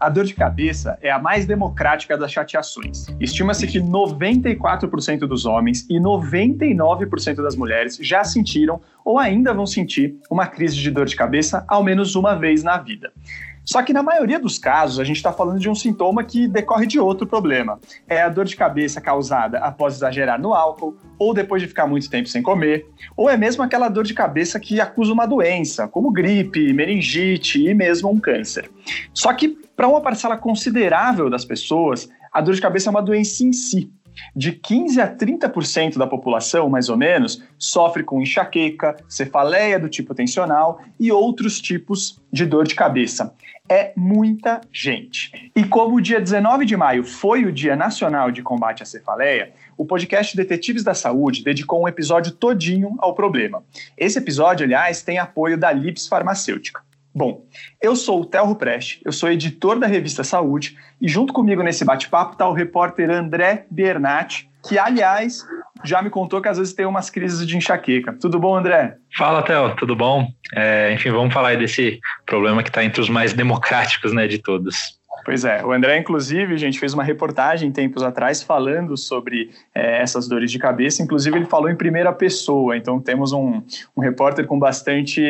A dor de cabeça é a mais democrática das chateações. Estima-se que 94% dos homens e 99% das mulheres já sentiram ou ainda vão sentir uma crise de dor de cabeça ao menos uma vez na vida. Só que na maioria dos casos, a gente está falando de um sintoma que decorre de outro problema. É a dor de cabeça causada após exagerar no álcool, ou depois de ficar muito tempo sem comer, ou é mesmo aquela dor de cabeça que acusa uma doença, como gripe, meningite e mesmo um câncer. Só que para uma parcela considerável das pessoas, a dor de cabeça é uma doença em si. De 15 a 30% da população, mais ou menos, sofre com enxaqueca, cefaleia do tipo tensional e outros tipos de dor de cabeça. É muita gente. E como o dia 19 de maio foi o Dia Nacional de Combate à Cefaleia, o podcast Detetives da Saúde dedicou um episódio todinho ao problema. Esse episódio, aliás, tem apoio da Lips Farmacêutica. Bom, eu sou o Telro Preste, eu sou editor da revista Saúde e junto comigo nesse bate-papo está o repórter André Bernatti, que aliás já me contou que às vezes tem umas crises de enxaqueca. Tudo bom, André? Fala, Theo, tudo bom? É, enfim, vamos falar aí desse problema que está entre os mais democráticos né, de todos. Pois é, o André, inclusive, a gente fez uma reportagem tempos atrás falando sobre é, essas dores de cabeça. Inclusive, ele falou em primeira pessoa, então temos um, um repórter com bastante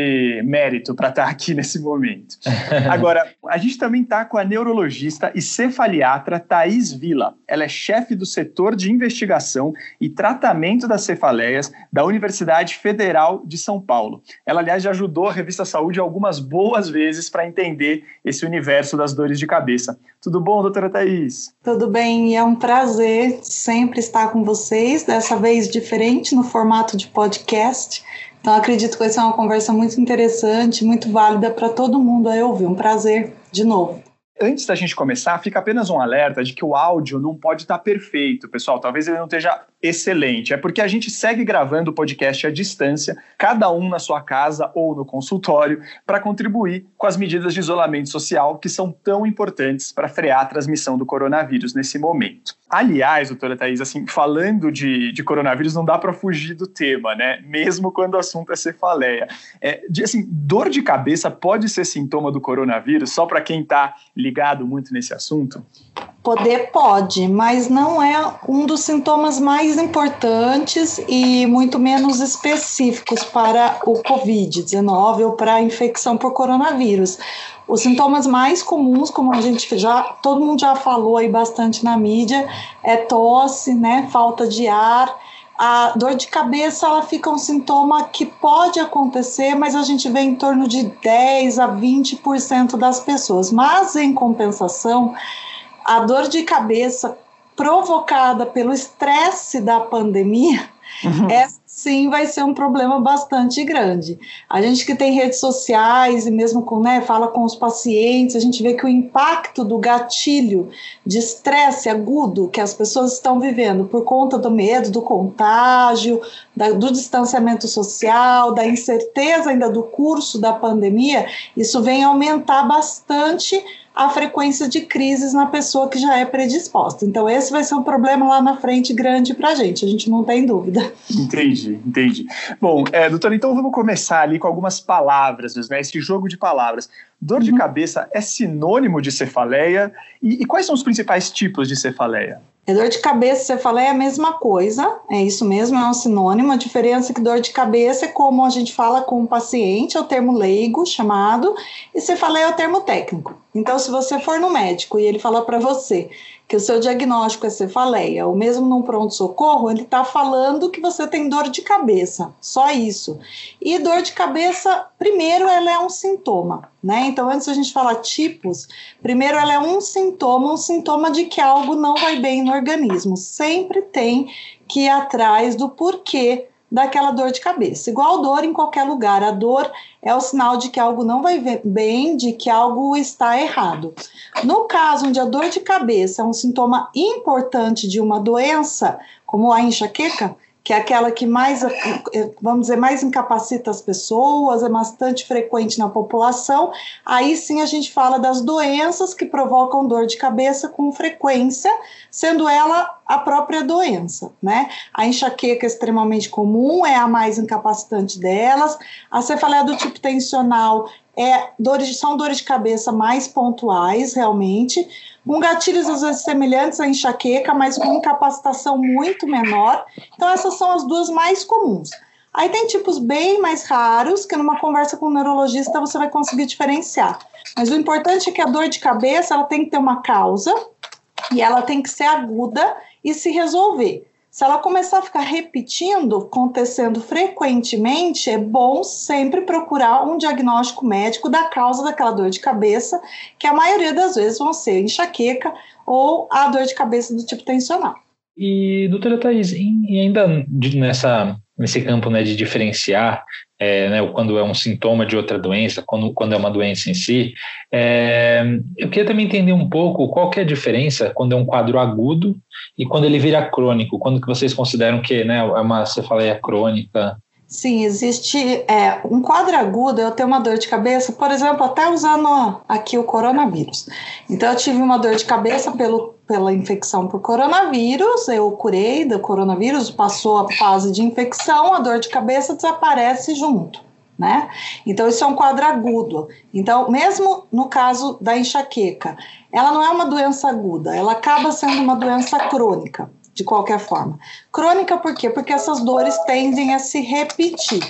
mérito para estar tá aqui nesse momento. Agora, a gente também está com a neurologista e cefaliatra Thaís Vila. Ela é chefe do setor de investigação e tratamento das cefaleias da Universidade Federal de São Paulo. Ela, aliás, já ajudou a revista Saúde algumas boas vezes para entender esse universo das dores de cabeça. Tudo bom, doutora Thais? Tudo bem, e é um prazer sempre estar com vocês, dessa vez diferente no formato de podcast. Então, acredito que vai ser uma conversa muito interessante, muito válida para todo mundo aí ouvir. Um prazer de novo. Antes da gente começar, fica apenas um alerta de que o áudio não pode estar perfeito, pessoal. Talvez ele não esteja excelente. É porque a gente segue gravando o podcast à distância, cada um na sua casa ou no consultório, para contribuir com as medidas de isolamento social que são tão importantes para frear a transmissão do coronavírus nesse momento. Aliás, doutora Thais, assim, falando de, de coronavírus, não dá para fugir do tema, né? Mesmo quando o assunto é cefaleia. É, de, assim, dor de cabeça pode ser sintoma do coronavírus, só para quem está ligado muito nesse assunto? Poder pode, mas não é um dos sintomas mais importantes e muito menos específicos para o Covid-19 ou para a infecção por coronavírus. Os sintomas mais comuns, como a gente já, todo mundo já falou aí bastante na mídia, é tosse, né, falta de ar, a dor de cabeça ela fica um sintoma que pode acontecer, mas a gente vê em torno de 10 a 20% das pessoas. Mas em compensação, a dor de cabeça provocada pelo estresse da pandemia, uhum. essa sim vai ser um problema bastante grande. A gente que tem redes sociais e mesmo com, né, fala com os pacientes, a gente vê que o impacto do gatilho de estresse agudo que as pessoas estão vivendo por conta do medo, do contágio, da, do distanciamento social, da incerteza ainda do curso da pandemia, isso vem aumentar bastante a frequência de crises na pessoa que já é predisposta. Então, esse vai ser um problema lá na frente grande para a gente, a gente não tem dúvida. Entendi, entendi. Bom, é, doutora, então vamos começar ali com algumas palavras, né? Esse jogo de palavras. Dor de uhum. cabeça é sinônimo de cefaleia? E, e quais são os principais tipos de cefaleia? É dor de cabeça, cefaleia é a mesma coisa, é isso mesmo, é um sinônimo. A diferença é que dor de cabeça é como a gente fala com o paciente, é o termo leigo chamado, e cefaleia é o termo técnico. Então, se você for no médico e ele falar para você que o seu diagnóstico é cefaleia, ou mesmo num pronto-socorro, ele está falando que você tem dor de cabeça, só isso. E dor de cabeça, primeiro, ela é um sintoma, né? Então, antes a gente falar tipos, primeiro ela é um sintoma, um sintoma de que algo não vai bem no organismo. Sempre tem que ir atrás do porquê daquela dor de cabeça. Igual dor em qualquer lugar, a dor é o sinal de que algo não vai bem, de que algo está errado. No caso onde a dor de cabeça é um sintoma importante de uma doença, como a enxaqueca, que é aquela que mais, vamos dizer, mais incapacita as pessoas, é bastante frequente na população, aí sim a gente fala das doenças que provocam dor de cabeça com frequência, sendo ela a própria doença, né? A enxaqueca é extremamente comum, é a mais incapacitante delas, a cefaleia do tipo tensional é dores, são dores de cabeça mais pontuais, realmente, com gatilhos às vezes semelhantes à enxaqueca, mas com incapacitação muito menor. Então, essas são as duas mais comuns. Aí tem tipos bem mais raros, que numa conversa com o neurologista você vai conseguir diferenciar. Mas o importante é que a dor de cabeça ela tem que ter uma causa e ela tem que ser aguda e se resolver. Se ela começar a ficar repetindo, acontecendo frequentemente, é bom sempre procurar um diagnóstico médico da causa daquela dor de cabeça, que a maioria das vezes vão ser enxaqueca ou a dor de cabeça do tipo tensional. E, doutora Thais, e ainda nessa, nesse campo né, de diferenciar é, né, quando é um sintoma de outra doença, quando, quando é uma doença em si, é, eu queria também entender um pouco qual que é a diferença quando é um quadro agudo e quando ele vira crônico, quando que vocês consideram que né, é uma cefaleia crônica? Sim, existe é, um quadro agudo, eu tenho uma dor de cabeça, por exemplo, até usando aqui o coronavírus. Então, eu tive uma dor de cabeça pelo, pela infecção por coronavírus, eu curei do coronavírus, passou a fase de infecção, a dor de cabeça desaparece junto, né? Então, isso é um quadro agudo. Então, mesmo no caso da enxaqueca, ela não é uma doença aguda, ela acaba sendo uma doença crônica de qualquer forma. Crônica por quê? Porque essas dores tendem a se repetir.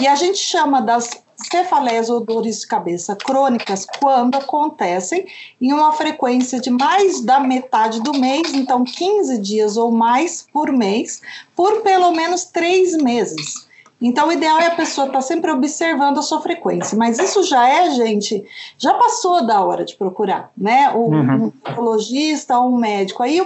E a gente chama das cefaleias ou dores de cabeça crônicas quando acontecem em uma frequência de mais da metade do mês, então 15 dias ou mais por mês, por pelo menos três meses. Então, o ideal é a pessoa estar tá sempre observando a sua frequência. Mas isso já é, gente, já passou da hora de procurar, né? O, uhum. Um um médico. Aí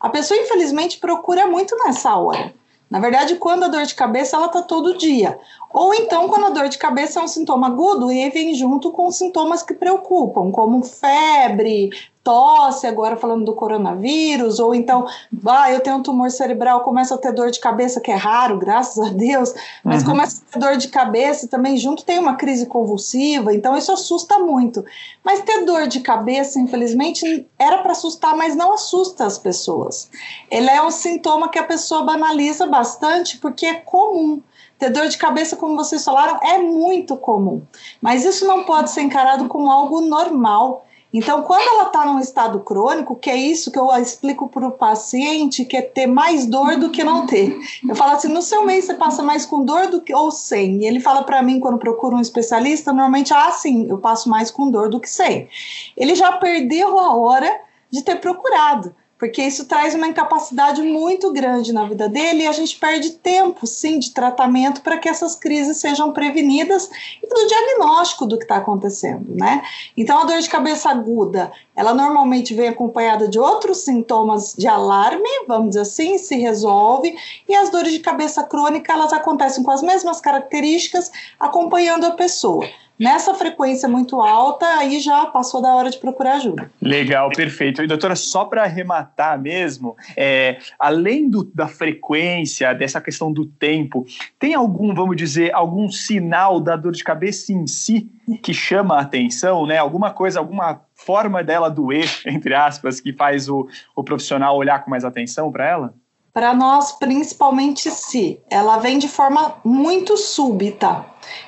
a pessoa, infelizmente, procura muito nessa hora. Na verdade, quando a dor de cabeça, ela está todo dia. Ou então, quando a dor de cabeça é um sintoma agudo e vem junto com sintomas que preocupam, como febre, tosse, agora falando do coronavírus, ou então, ah, eu tenho um tumor cerebral, começo a ter dor de cabeça, que é raro, graças a Deus, mas uhum. começa a ter dor de cabeça também junto tem uma crise convulsiva, então isso assusta muito. Mas ter dor de cabeça, infelizmente, era para assustar, mas não assusta as pessoas. Ele é um sintoma que a pessoa banaliza bastante porque é comum. Ter dor de cabeça, como vocês falaram, é muito comum. Mas isso não pode ser encarado como algo normal. Então, quando ela está num estado crônico, que é isso que eu explico para o paciente, que é ter mais dor do que não ter. Eu falo assim, no seu mês você passa mais com dor do que ou sem. E ele fala para mim, quando procura um especialista, normalmente, ah, sim, eu passo mais com dor do que sem. Ele já perdeu a hora de ter procurado porque isso traz uma incapacidade muito grande na vida dele e a gente perde tempo, sim, de tratamento para que essas crises sejam prevenidas e do diagnóstico do que está acontecendo, né? Então, a dor de cabeça aguda, ela normalmente vem acompanhada de outros sintomas de alarme, vamos dizer assim, se resolve, e as dores de cabeça crônica, elas acontecem com as mesmas características, acompanhando a pessoa nessa frequência muito alta, aí já passou da hora de procurar ajuda. Legal, perfeito. E doutora, só para arrematar mesmo, é, além do, da frequência, dessa questão do tempo, tem algum, vamos dizer, algum sinal da dor de cabeça em si que chama a atenção, né? Alguma coisa, alguma forma dela doer, entre aspas, que faz o, o profissional olhar com mais atenção para ela? Para nós, principalmente se ela vem de forma muito súbita.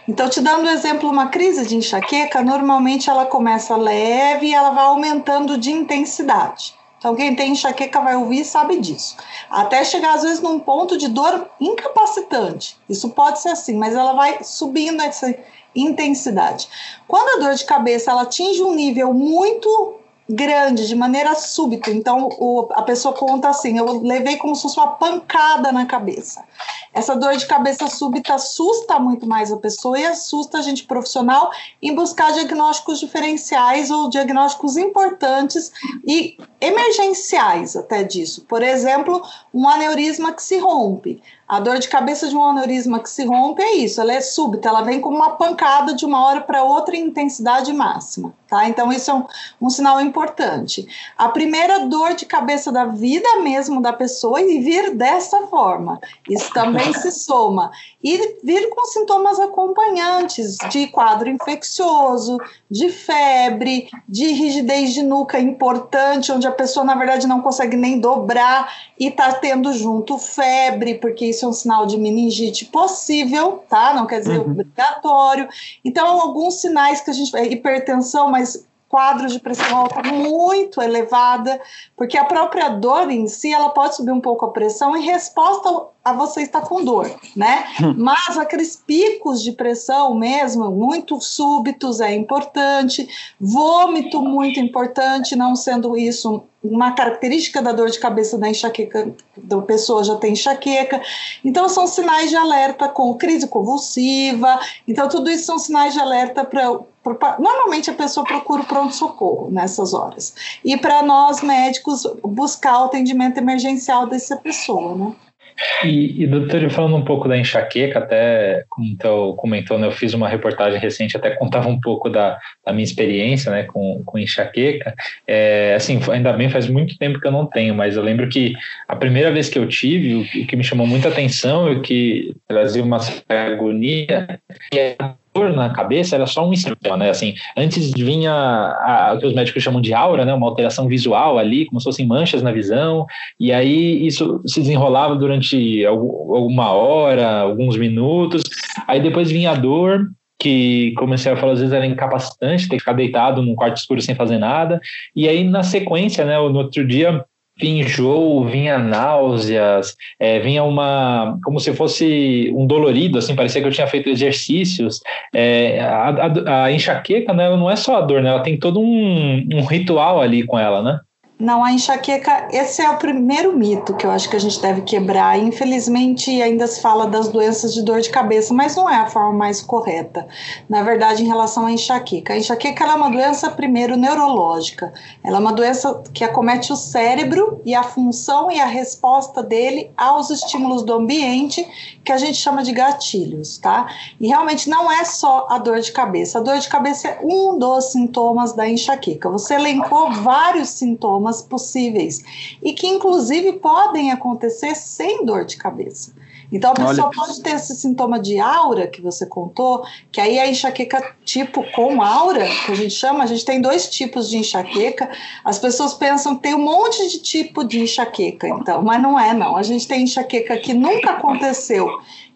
Então, te dando um exemplo, uma crise de enxaqueca, normalmente ela começa leve e ela vai aumentando de intensidade. Então, quem tem enxaqueca vai ouvir e sabe disso. Até chegar, às vezes, num ponto de dor incapacitante. Isso pode ser assim, mas ela vai subindo essa intensidade. Quando a dor de cabeça ela atinge um nível muito grande, de maneira súbita. Então, o, a pessoa conta assim: eu levei como se fosse uma pancada na cabeça. Essa dor de cabeça súbita assusta muito mais a pessoa e assusta a gente profissional em buscar diagnósticos diferenciais ou diagnósticos importantes e emergenciais até disso. Por exemplo, um aneurisma que se rompe. A dor de cabeça de um aneurisma que se rompe é isso, ela é súbita, ela vem como uma pancada de uma hora para outra em intensidade máxima, tá? Então isso é um, um, sinal importante. A primeira dor de cabeça da vida mesmo da pessoa e vir dessa forma, isso também se soma. E vir com sintomas acompanhantes de quadro infeccioso, de febre, de rigidez de nuca importante, onde a pessoa na verdade não consegue nem dobrar e tá tendo junto febre, porque isso é um sinal de meningite possível, tá? Não quer dizer uhum. obrigatório. Então, alguns sinais que a gente. Hipertensão, mas quadros de pressão alta muito elevada, porque a própria dor em si, ela pode subir um pouco a pressão em resposta a você estar com dor, né? Hum. Mas aqueles picos de pressão mesmo, muito súbitos, é importante. Vômito, muito importante, não sendo isso uma característica da dor de cabeça da enxaqueca, da pessoa já tem enxaqueca. Então, são sinais de alerta com crise convulsiva. Então, tudo isso são sinais de alerta para. Normalmente a pessoa procura o pronto-socorro nessas horas. E para nós médicos, buscar o atendimento emergencial dessa pessoa, né? E, e doutor, falando um pouco da enxaqueca, até como então comentou, né, eu fiz uma reportagem recente, até contava um pouco da, da minha experiência né, com, com enxaqueca. É, assim, ainda bem, faz muito tempo que eu não tenho, mas eu lembro que a primeira vez que eu tive, o, o que me chamou muita atenção e que trazia uma agonia, é na cabeça era só um sintoma, né? Assim, antes vinha a, o que os médicos chamam de aura, né? Uma alteração visual ali, como se fossem manchas na visão, e aí isso se desenrolava durante alguma hora, alguns minutos, aí depois vinha a dor, que comecei a falar, às vezes era incapacitante, ter que ficar deitado num quarto escuro sem fazer nada, e aí na sequência, né, no outro dia enjoo, vinha náuseas, é, vinha uma, como se fosse um dolorido, assim, parecia que eu tinha feito exercícios. É, a, a, a, enxaqueca, né, ela não é só a dor, né, ela tem todo um, um ritual ali com ela, né? Não, a enxaqueca, esse é o primeiro mito que eu acho que a gente deve quebrar. Infelizmente, ainda se fala das doenças de dor de cabeça, mas não é a forma mais correta, na verdade, em relação à enxaqueca. A enxaqueca é uma doença, primeiro, neurológica. Ela é uma doença que acomete o cérebro e a função e a resposta dele aos estímulos do ambiente, que a gente chama de gatilhos, tá? E realmente não é só a dor de cabeça. A dor de cabeça é um dos sintomas da enxaqueca. Você elencou vários sintomas sintomas possíveis e que, inclusive, podem acontecer sem dor de cabeça. Então, a pessoa Olha. pode ter esse sintoma de aura que você contou, que aí é enxaqueca tipo com aura, que a gente chama. A gente tem dois tipos de enxaqueca. As pessoas pensam que tem um monte de tipo de enxaqueca, então, mas não é, não. A gente tem enxaqueca que nunca aconteceu.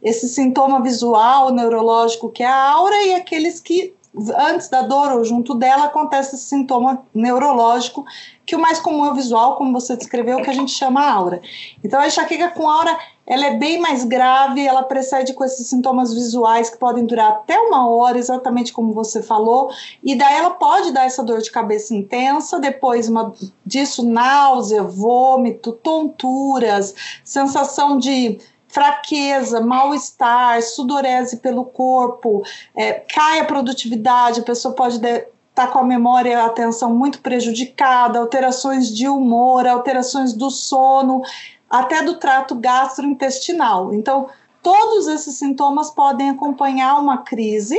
Esse sintoma visual, neurológico, que é a aura, e aqueles que antes da dor ou junto dela acontece esse sintoma neurológico, que o mais comum é o visual, como você descreveu, que a gente chama aura. Então a enxaqueca com aura, ela é bem mais grave, ela precede com esses sintomas visuais que podem durar até uma hora, exatamente como você falou, e daí ela pode dar essa dor de cabeça intensa, depois uma, disso náusea, vômito, tonturas, sensação de fraqueza, mal-estar, sudorese pelo corpo, é, cai a produtividade, a pessoa pode estar tá com a memória e a atenção muito prejudicada, alterações de humor, alterações do sono, até do trato gastrointestinal. Então, todos esses sintomas podem acompanhar uma crise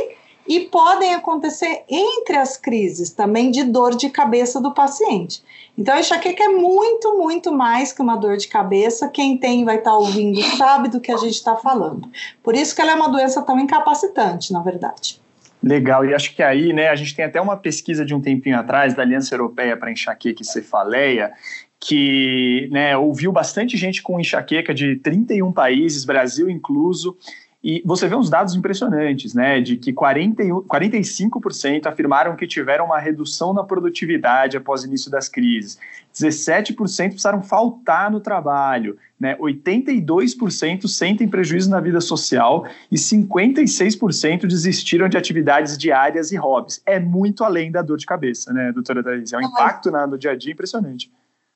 e podem acontecer entre as crises também de dor de cabeça do paciente. Então, a enxaqueca é muito, muito mais que uma dor de cabeça. Quem tem vai estar tá ouvindo sabe do que a gente está falando. Por isso que ela é uma doença tão incapacitante, na verdade. Legal, e acho que aí, né, a gente tem até uma pesquisa de um tempinho atrás da Aliança Europeia para Enxaqueca e Cefaleia, que né, ouviu bastante gente com enxaqueca de 31 países, Brasil incluso, e você vê uns dados impressionantes, né? De que 40, 45% afirmaram que tiveram uma redução na produtividade após o início das crises. 17% precisaram faltar no trabalho, né? 82% sentem prejuízo na vida social e 56% desistiram de atividades diárias e hobbies. É muito além da dor de cabeça, né, doutora Thaís? É um impacto no dia a dia impressionante.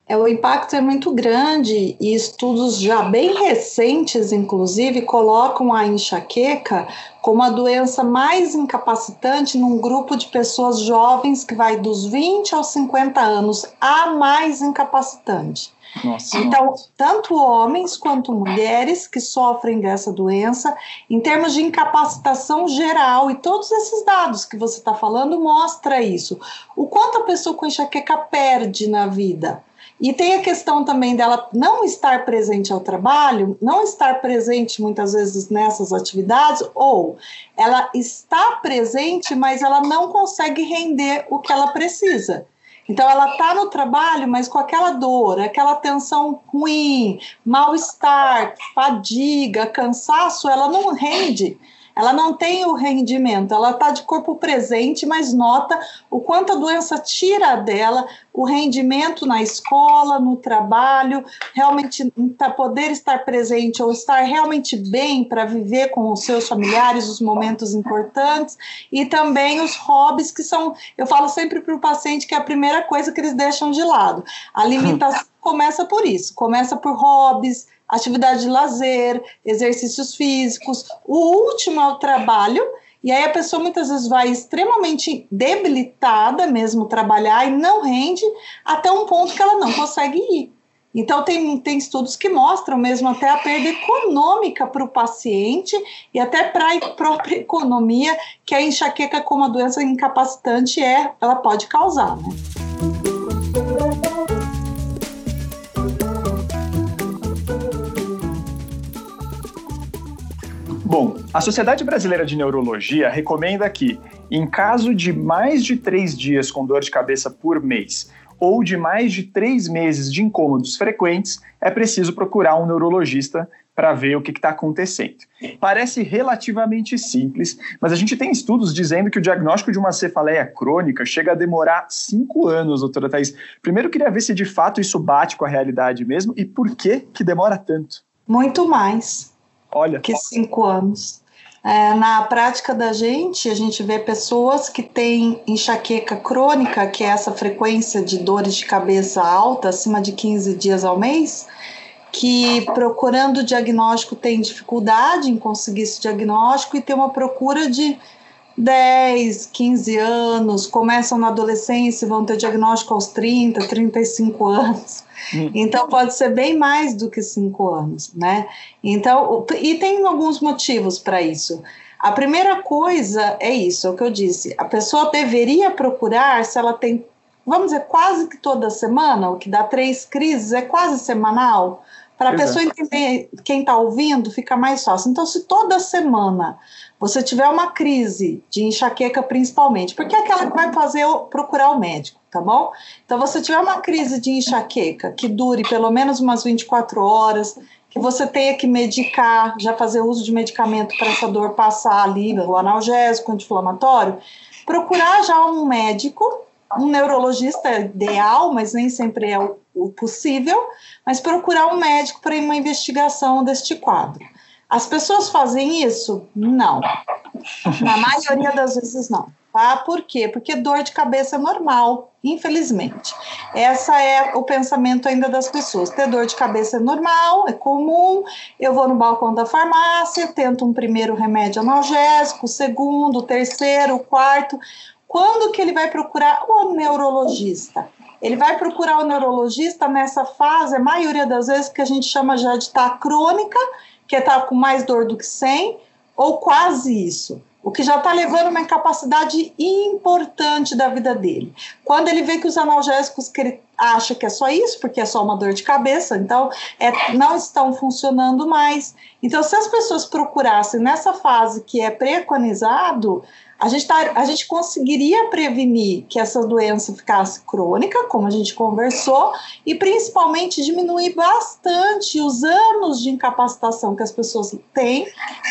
É, o impacto é muito grande e estudos já bem recentes, inclusive, colocam a enxaqueca como a doença mais incapacitante num grupo de pessoas jovens que vai dos 20 aos 50 anos, a mais incapacitante. Nossa, então, nossa. tanto homens quanto mulheres que sofrem dessa doença, em termos de incapacitação geral, e todos esses dados que você está falando mostra isso. O quanto a pessoa com enxaqueca perde na vida. E tem a questão também dela não estar presente ao trabalho, não estar presente muitas vezes nessas atividades, ou ela está presente, mas ela não consegue render o que ela precisa. Então, ela está no trabalho, mas com aquela dor, aquela tensão ruim, mal-estar, fadiga, cansaço, ela não rende ela não tem o rendimento, ela está de corpo presente, mas nota o quanto a doença tira dela o rendimento na escola, no trabalho, realmente tá, poder estar presente ou estar realmente bem para viver com os seus familiares os momentos importantes e também os hobbies que são, eu falo sempre para o paciente que é a primeira coisa que eles deixam de lado. A alimentação começa por isso, começa por hobbies, atividade de lazer, exercícios físicos. O último é o trabalho, e aí a pessoa muitas vezes vai extremamente debilitada mesmo trabalhar e não rende até um ponto que ela não consegue ir. Então, tem, tem estudos que mostram mesmo até a perda econômica para o paciente e até para a própria economia que a enxaqueca como a doença incapacitante é, ela pode causar. Né? Bom, a Sociedade Brasileira de Neurologia recomenda que, em caso de mais de três dias com dor de cabeça por mês ou de mais de três meses de incômodos frequentes, é preciso procurar um neurologista para ver o que está acontecendo. Parece relativamente simples, mas a gente tem estudos dizendo que o diagnóstico de uma cefaleia crônica chega a demorar cinco anos, doutora Thais. Primeiro, queria ver se de fato isso bate com a realidade mesmo e por que, que demora tanto. Muito mais. Olha. Que cinco anos. É, na prática da gente, a gente vê pessoas que têm enxaqueca crônica, que é essa frequência de dores de cabeça alta, acima de 15 dias ao mês, que procurando o diagnóstico tem dificuldade em conseguir esse diagnóstico e tem uma procura de 10, 15 anos, começam na adolescência, vão ter diagnóstico aos 30, 35 anos. Hum. Então pode ser bem mais do que cinco anos, né? Então, e tem alguns motivos para isso. A primeira coisa é isso, é o que eu disse. A pessoa deveria procurar se ela tem, vamos dizer, quase que toda semana, o que dá três crises, é quase semanal. Para a pessoa entender, quem está ouvindo, fica mais fácil. Então, se toda semana você tiver uma crise de enxaqueca, principalmente, porque é aquela que vai fazer procurar o médico, tá bom? Então, você tiver uma crise de enxaqueca que dure pelo menos umas 24 horas, que você tenha que medicar, já fazer uso de medicamento para essa dor passar ali, o analgésico, anti-inflamatório, procurar já um médico, um neurologista é ideal, mas nem sempre é o, o possível, mas procurar um médico para uma investigação deste quadro. As pessoas fazem isso? Não. Na maioria das vezes não. Tá? Por quê? Porque dor de cabeça é normal, infelizmente. Essa é o pensamento ainda das pessoas. Ter dor de cabeça é normal, é comum. Eu vou no balcão da farmácia, tento um primeiro remédio analgésico, segundo, terceiro, quarto. Quando que ele vai procurar o neurologista? Ele vai procurar o neurologista nessa fase, a maioria das vezes, que a gente chama já de estar tá crônica, que está com mais dor do que 100, ou quase isso, o que já está levando uma incapacidade importante da vida dele. Quando ele vê que os analgésicos que ele acha que é só isso, porque é só uma dor de cabeça, então é, não estão funcionando mais. Então, se as pessoas procurassem nessa fase que é preconizado, a gente, tá, a gente conseguiria prevenir que essa doença ficasse crônica, como a gente conversou, e principalmente diminuir bastante os anos de incapacitação que as pessoas têm,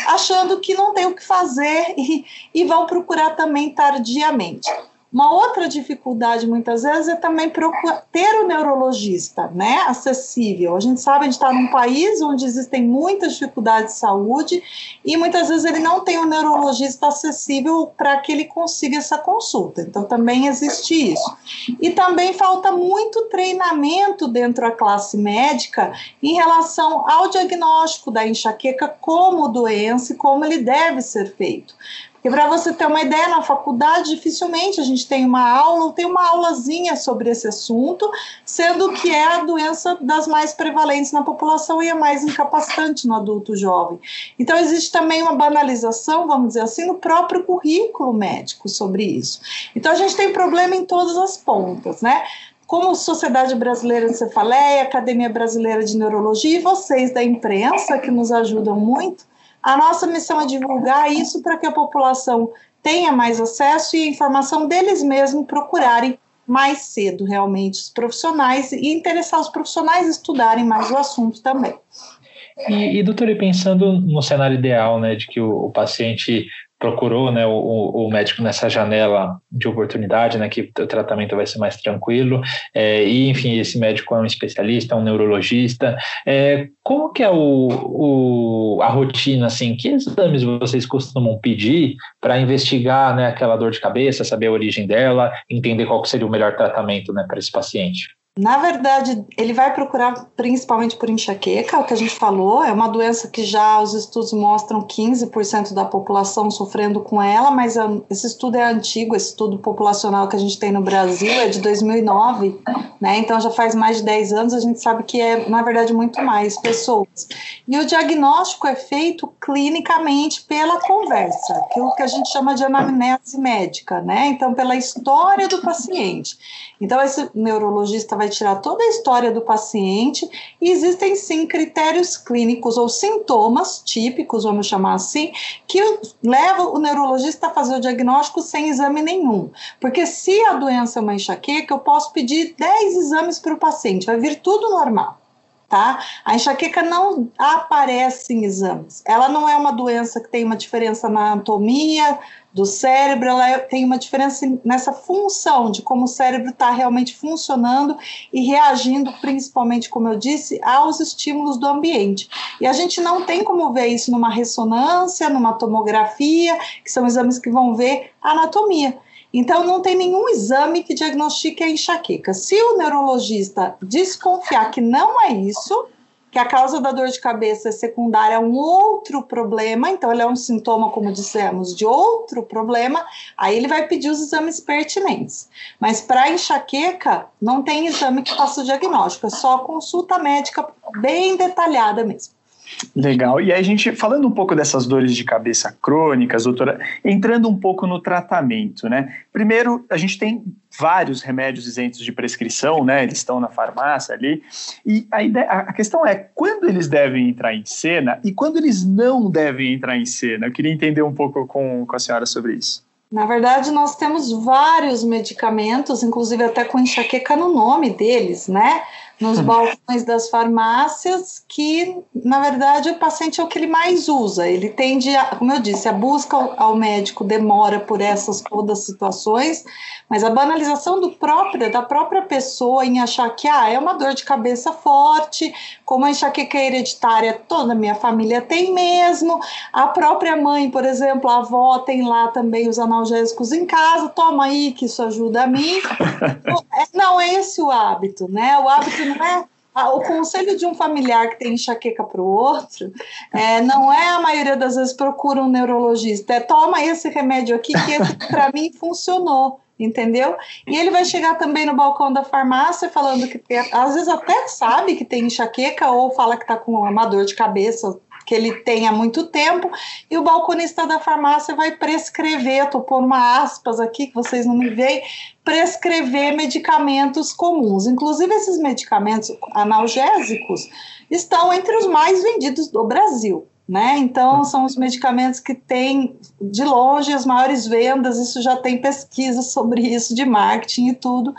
achando que não tem o que fazer e, e vão procurar também tardiamente. Uma outra dificuldade, muitas vezes, é também ter o neurologista né, acessível. A gente sabe, a gente está num país onde existem muitas dificuldades de saúde e muitas vezes ele não tem um neurologista acessível para que ele consiga essa consulta. Então, também existe isso. E também falta muito treinamento dentro da classe médica em relação ao diagnóstico da enxaqueca como doença e como ele deve ser feito E para você ter uma ideia, na faculdade dificilmente a gente tem uma aula ou tem uma aulazinha sobre esse assunto, sendo que é a doença das mais prevalentes na população e é mais incapacitante no adulto jovem. Então existe também uma banalização, vamos dizer assim, no próprio currículo médico sobre isso. Então a gente tem problema em todas as pontas, né? como Sociedade Brasileira de Cefaleia, Academia Brasileira de Neurologia e vocês da imprensa, que nos ajudam muito, a nossa missão é divulgar isso para que a população tenha mais acesso e a informação deles mesmos procurarem mais cedo realmente os profissionais e interessar os profissionais estudarem mais o assunto também. E, e doutor, e pensando no cenário ideal, né, de que o, o paciente procurou né, o, o, médico nessa janela de oportunidade, né, que o tratamento vai ser mais tranquilo, é, e enfim, esse médico é um especialista, um neurologista. É, como que é o, o, a rotina, assim, que exames vocês costumam pedir para investigar né, aquela dor de cabeça, saber a origem dela, entender qual seria o melhor tratamento né, para esse paciente? Na verdade, ele vai procurar principalmente por enxaqueca, o que a gente falou, é uma doença que já os estudos mostram 15% da população sofrendo com ela, mas esse estudo é antigo, esse estudo populacional que a gente tem no Brasil é de 2009, né? Então já faz mais de 10 anos, a gente sabe que é, na verdade, muito mais pessoas. E o diagnóstico é feito clinicamente pela conversa, aquilo que a gente chama de anamnese médica, né? Então, pela história do paciente. Então, esse neurologista vai tirar toda a história do paciente e existem sim critérios clínicos ou sintomas típicos, vamos chamar assim, que levam o neurologista a fazer o diagnóstico sem exame nenhum. Porque se a doença é uma enxaqueca, eu posso pedir 10 exames para o paciente, vai vir tudo normal. Tá? A enxaqueca não aparece em exames. Ela não é uma doença que tem uma diferença na anatomia, do cérebro, ela é, tem uma diferença nessa função de como o cérebro está realmente funcionando e reagindo, principalmente, como eu disse, aos estímulos do ambiente. E a gente não tem como ver isso numa ressonância, numa tomografia, que são exames que vão ver anatomia. Então, não tem nenhum exame que diagnostique a enxaqueca. Se o neurologista desconfiar que não é isso, que a causa da dor de cabeça é secundária a um outro problema, então ele é um sintoma, como dissemos, de outro problema, aí ele vai pedir os exames pertinentes. Mas para enxaqueca, não tem exame que faça o diagnóstico, é só consulta médica bem detalhada mesmo. Legal. E aí a gente, falando um pouco dessas dores de cabeça crônicas, doutora, entrando um pouco no tratamento, né? Primeiro, a gente tem vários remédios isentos de prescrição, né? Eles estão na farmácia ali. E a, ideia, a questão é quando eles devem entrar em cena e quando eles não devem entrar em cena. Eu queria entender um pouco com, com a senhora sobre isso. Na verdade, nós temos vários medicamentos, inclusive até com enxaqueca no nome deles, né? Nos balcões das farmácias, que na verdade o paciente é o que ele mais usa. Ele tende, a, como eu disse, a busca ao médico demora por essas todas situações, mas a banalização do próprio, da própria pessoa em achar que ah, é uma dor de cabeça forte, como a enxaqueca hereditária toda a minha família tem mesmo, a própria mãe, por exemplo, a avó tem lá também os analgésicos em casa, toma aí que isso ajuda a mim. não, é esse o hábito, né? O hábito não é o conselho de um familiar que tem enxaqueca para o outro é, não é a maioria das vezes procura um neurologista, é toma esse remédio aqui que para mim funcionou, entendeu? E ele vai chegar também no balcão da farmácia falando que tem, às vezes até sabe que tem enxaqueca ou fala que está com uma dor de cabeça que ele tem há muito tempo, e o balconista da farmácia vai prescrever, estou pondo uma aspas aqui que vocês não me veem, prescrever medicamentos comuns. Inclusive, esses medicamentos analgésicos estão entre os mais vendidos do Brasil. Né? Então, são os medicamentos que têm, de longe, as maiores vendas, isso já tem pesquisa sobre isso, de marketing e tudo.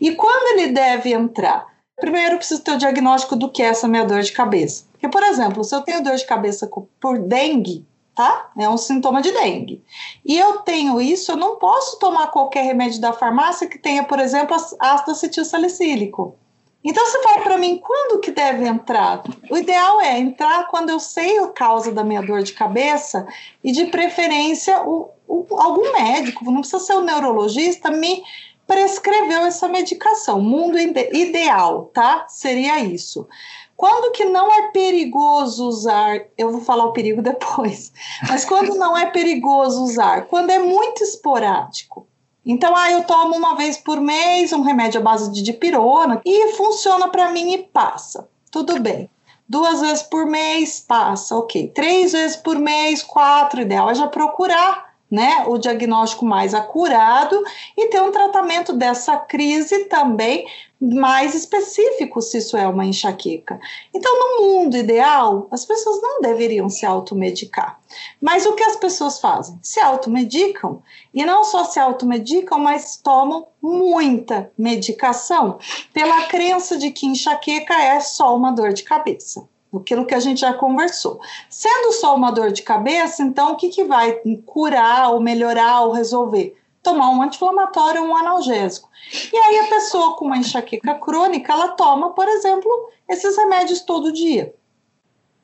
E quando ele deve entrar? Primeiro, preciso ter o diagnóstico do que é essa minha dor de cabeça. Porque, por exemplo, se eu tenho dor de cabeça por dengue, tá? É um sintoma de dengue. E eu tenho isso, eu não posso tomar qualquer remédio da farmácia que tenha, por exemplo, ácido acetil salicílico. Então você fala para mim quando que deve entrar? O ideal é entrar quando eu sei a causa da minha dor de cabeça e de preferência o, o, algum médico, não precisa ser o um neurologista, me prescreveu essa medicação. Mundo ide ideal, tá? Seria isso. Quando que não é perigoso usar? Eu vou falar o perigo depois. Mas quando não é perigoso usar? Quando é muito esporádico. Então, ah, eu tomo uma vez por mês um remédio à base de dipirona e funciona para mim e passa. Tudo bem. Duas vezes por mês passa, ok. Três vezes por mês, quatro, ideal é já procurar né, o diagnóstico mais acurado e ter um tratamento dessa crise também mais específico se isso é uma enxaqueca. Então, no mundo ideal, as pessoas não deveriam se automedicar. Mas o que as pessoas fazem? Se automedicam e não só se automedicam, mas tomam muita medicação pela crença de que enxaqueca é só uma dor de cabeça aquilo que a gente já conversou. Sendo só uma dor de cabeça, então o que, que vai curar ou melhorar ou resolver? Tomar um anti-inflamatório ou um analgésico. E aí a pessoa com uma enxaqueca crônica, ela toma, por exemplo, esses remédios todo dia.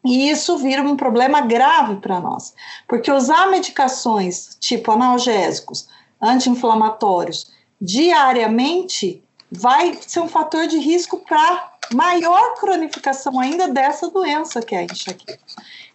E isso vira um problema grave para nós, porque usar medicações tipo analgésicos, anti-inflamatórios, diariamente vai ser um fator de risco para maior cronificação ainda dessa doença que é a enxaqueca.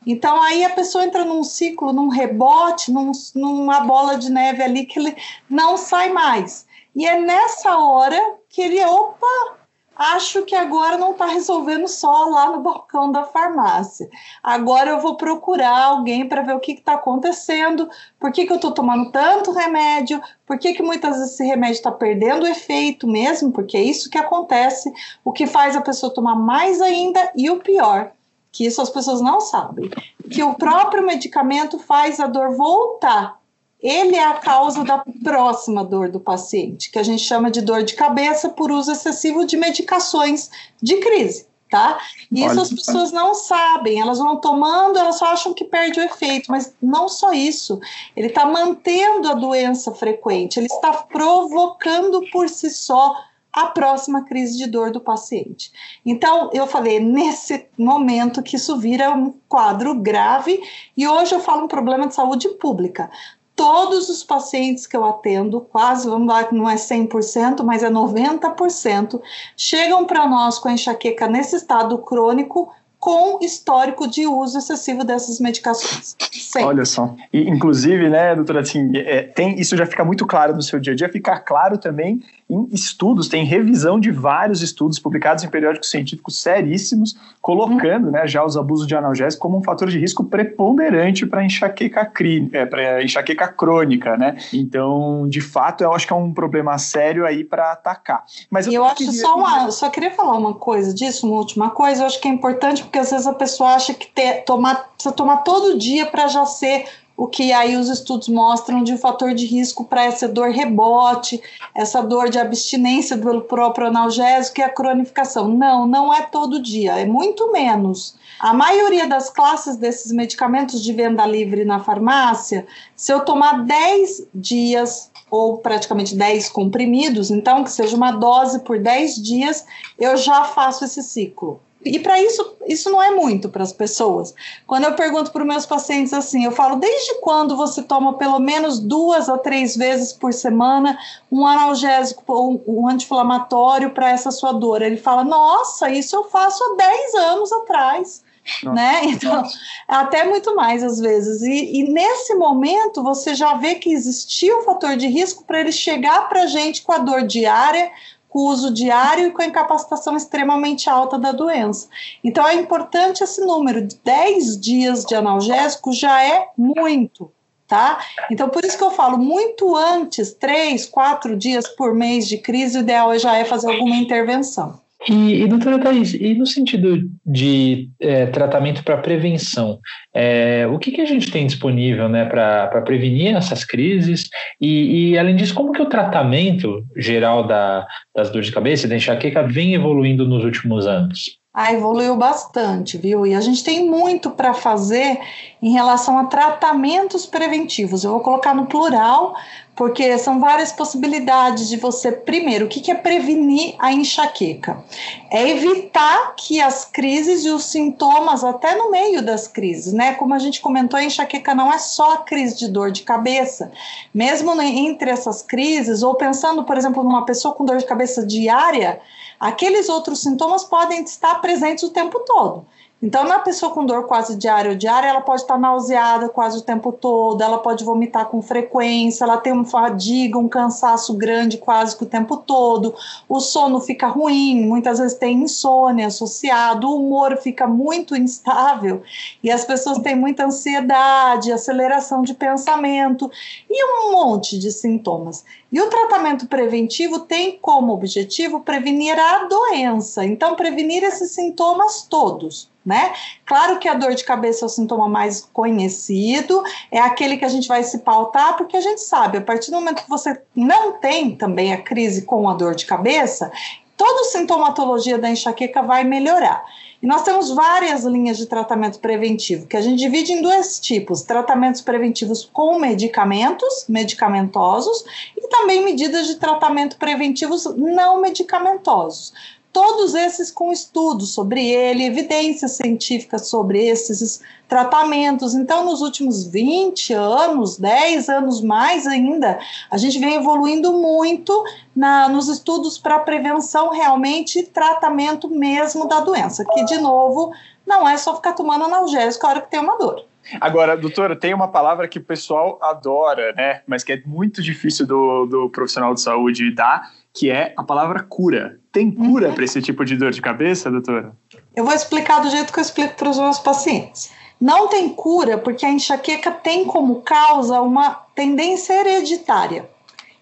Então aí a pessoa entra num ciclo, num rebote, num, numa bola de neve ali que ele não sai mais. E é nessa hora que ele, opa, acho que agora não está resolvendo só lá no balcão da farmácia. Agora eu vou procurar alguém para ver o que está acontecendo, por que, que eu estou tomando tanto remédio, por que, que muitas vezes esse remédio está perdendo o efeito mesmo, porque é isso que acontece, o que faz a pessoa tomar mais ainda, e o pior, que isso as pessoas não sabem, que o próprio medicamento faz a dor voltar ele é a causa da próxima dor do paciente, que a gente chama de dor de cabeça por uso excessivo de medicações de crise, tá? Isso Olha. as pessoas não sabem, elas vão tomando, elas só acham que perde o efeito, mas não só isso. Ele está mantendo a doença frequente, ele está provocando por si só a próxima crise de dor do paciente. Então, eu falei, nesse momento que isso vira um quadro grave, e hoje eu falo um problema de saúde pública todos os pacientes que eu atendo, quase, vamos lá, não é 100%, mas é 90%, chegam para nós com enxaqueca nesse estado crônico com histórico de uso excessivo dessas medicações. Sempre. Olha só. E, inclusive, né, doutora, assim, é, tem, isso já fica muito claro no seu dia a dia, fica claro também em estudos, tem revisão de vários estudos publicados em periódicos científicos seríssimos, colocando né, já os abusos de analgésicos como um fator de risco preponderante para enxaqueca, é, enxaqueca crônica, né? Então, de fato, eu acho que é um problema sério aí para atacar. Mas eu, eu acho queria... só uma, só queria falar uma coisa disso, uma última coisa, eu acho que é importante porque às vezes a pessoa acha que ter, tomar, precisa tomar todo dia para já ser o que aí os estudos mostram de fator de risco para essa dor rebote, essa dor de abstinência pelo próprio analgésico e a cronificação. Não, não é todo dia, é muito menos. A maioria das classes desses medicamentos de venda livre na farmácia, se eu tomar 10 dias ou praticamente 10 comprimidos, então que seja uma dose por 10 dias, eu já faço esse ciclo. E para isso, isso não é muito para as pessoas. Quando eu pergunto para os meus pacientes assim, eu falo: desde quando você toma pelo menos duas a três vezes por semana um analgésico ou um anti-inflamatório para essa sua dor? Ele fala: nossa, isso eu faço há 10 anos atrás. Nossa, né? Então, nossa. até muito mais às vezes. E, e, nesse momento você já vê que existia um fator de risco para ele chegar para a gente com a dor diária, com o uso diário e com a incapacitação extremamente alta da doença. Então é importante esse número, de 10 dias de analgésico já é muito, tá? Então por isso que eu falo, muito antes, 3, 4 dias por mês de crise, o ideal já é fazer alguma intervenção. E, e doutora Thais, e no sentido de é, tratamento para prevenção, é, o que, que a gente tem disponível né, para prevenir essas crises? E, e, além disso, como que o tratamento geral da, das dores de cabeça e da enxaqueca vem evoluindo nos últimos anos? Ah, evoluiu bastante, viu? E a gente tem muito para fazer em relação a tratamentos preventivos. Eu vou colocar no plural, porque são várias possibilidades de você. Primeiro, o que é prevenir a enxaqueca? É evitar que as crises e os sintomas, até no meio das crises, né? Como a gente comentou, a enxaqueca não é só a crise de dor de cabeça. Mesmo entre essas crises, ou pensando, por exemplo, numa pessoa com dor de cabeça diária, aqueles outros sintomas podem estar presentes o tempo todo. Então, na pessoa com dor quase diária ou diária, ela pode estar nauseada quase o tempo todo, ela pode vomitar com frequência, ela tem uma fadiga, um cansaço grande quase que o tempo todo, o sono fica ruim, muitas vezes tem insônia associado, o humor fica muito instável e as pessoas têm muita ansiedade, aceleração de pensamento e um monte de sintomas. E o tratamento preventivo tem como objetivo prevenir a doença, então prevenir esses sintomas todos né? Claro que a dor de cabeça é o sintoma mais conhecido, é aquele que a gente vai se pautar, porque a gente sabe, a partir do momento que você não tem também a crise com a dor de cabeça, toda a sintomatologia da enxaqueca vai melhorar. E nós temos várias linhas de tratamento preventivo, que a gente divide em dois tipos: tratamentos preventivos com medicamentos, medicamentosos, e também medidas de tratamento preventivos não medicamentosos todos esses com estudos sobre ele, evidências científicas sobre esses tratamentos. Então, nos últimos 20 anos, 10 anos mais ainda, a gente vem evoluindo muito na, nos estudos para prevenção realmente e tratamento mesmo da doença, que, de novo, não é só ficar tomando analgésico a hora que tem uma dor. Agora, doutora, tem uma palavra que o pessoal adora, né? Mas que é muito difícil do, do profissional de saúde dar, que é a palavra cura. Tem cura para esse tipo de dor de cabeça, doutora? Eu vou explicar do jeito que eu explico para os meus pacientes. Não tem cura porque a enxaqueca tem como causa uma tendência hereditária.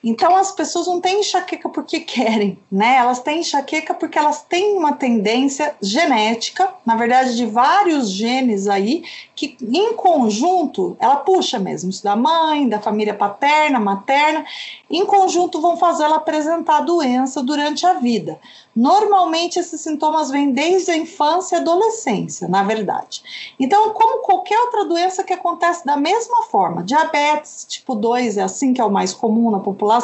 Então as pessoas não têm enxaqueca porque querem, né? Elas têm enxaqueca porque elas têm uma tendência genética, na verdade de vários genes aí, que em conjunto ela puxa mesmo, isso da mãe, da família paterna, materna, em conjunto vão fazer ela apresentar a doença durante a vida. Normalmente esses sintomas vêm desde a infância e adolescência, na verdade. Então, como qualquer outra doença que acontece da mesma forma, diabetes tipo 2 é assim que é o mais comum na população,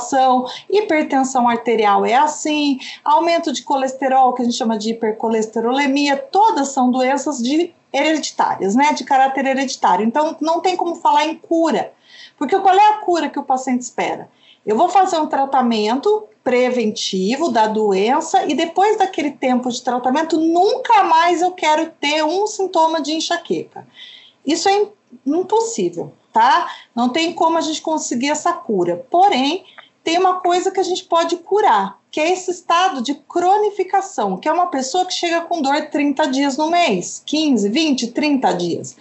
hipertensão arterial é assim, aumento de colesterol, que a gente chama de hipercolesterolemia, todas são doenças de hereditárias, né, de caráter hereditário. Então, não tem como falar em cura. Porque qual é a cura que o paciente espera? Eu vou fazer um tratamento preventivo da doença e depois daquele tempo de tratamento, nunca mais eu quero ter um sintoma de enxaqueca. Isso é impossível, tá? Não tem como a gente conseguir essa cura. Porém, tem uma coisa que a gente pode curar, que é esse estado de cronificação, que é uma pessoa que chega com dor 30 dias no mês, 15, 20, 30 dias.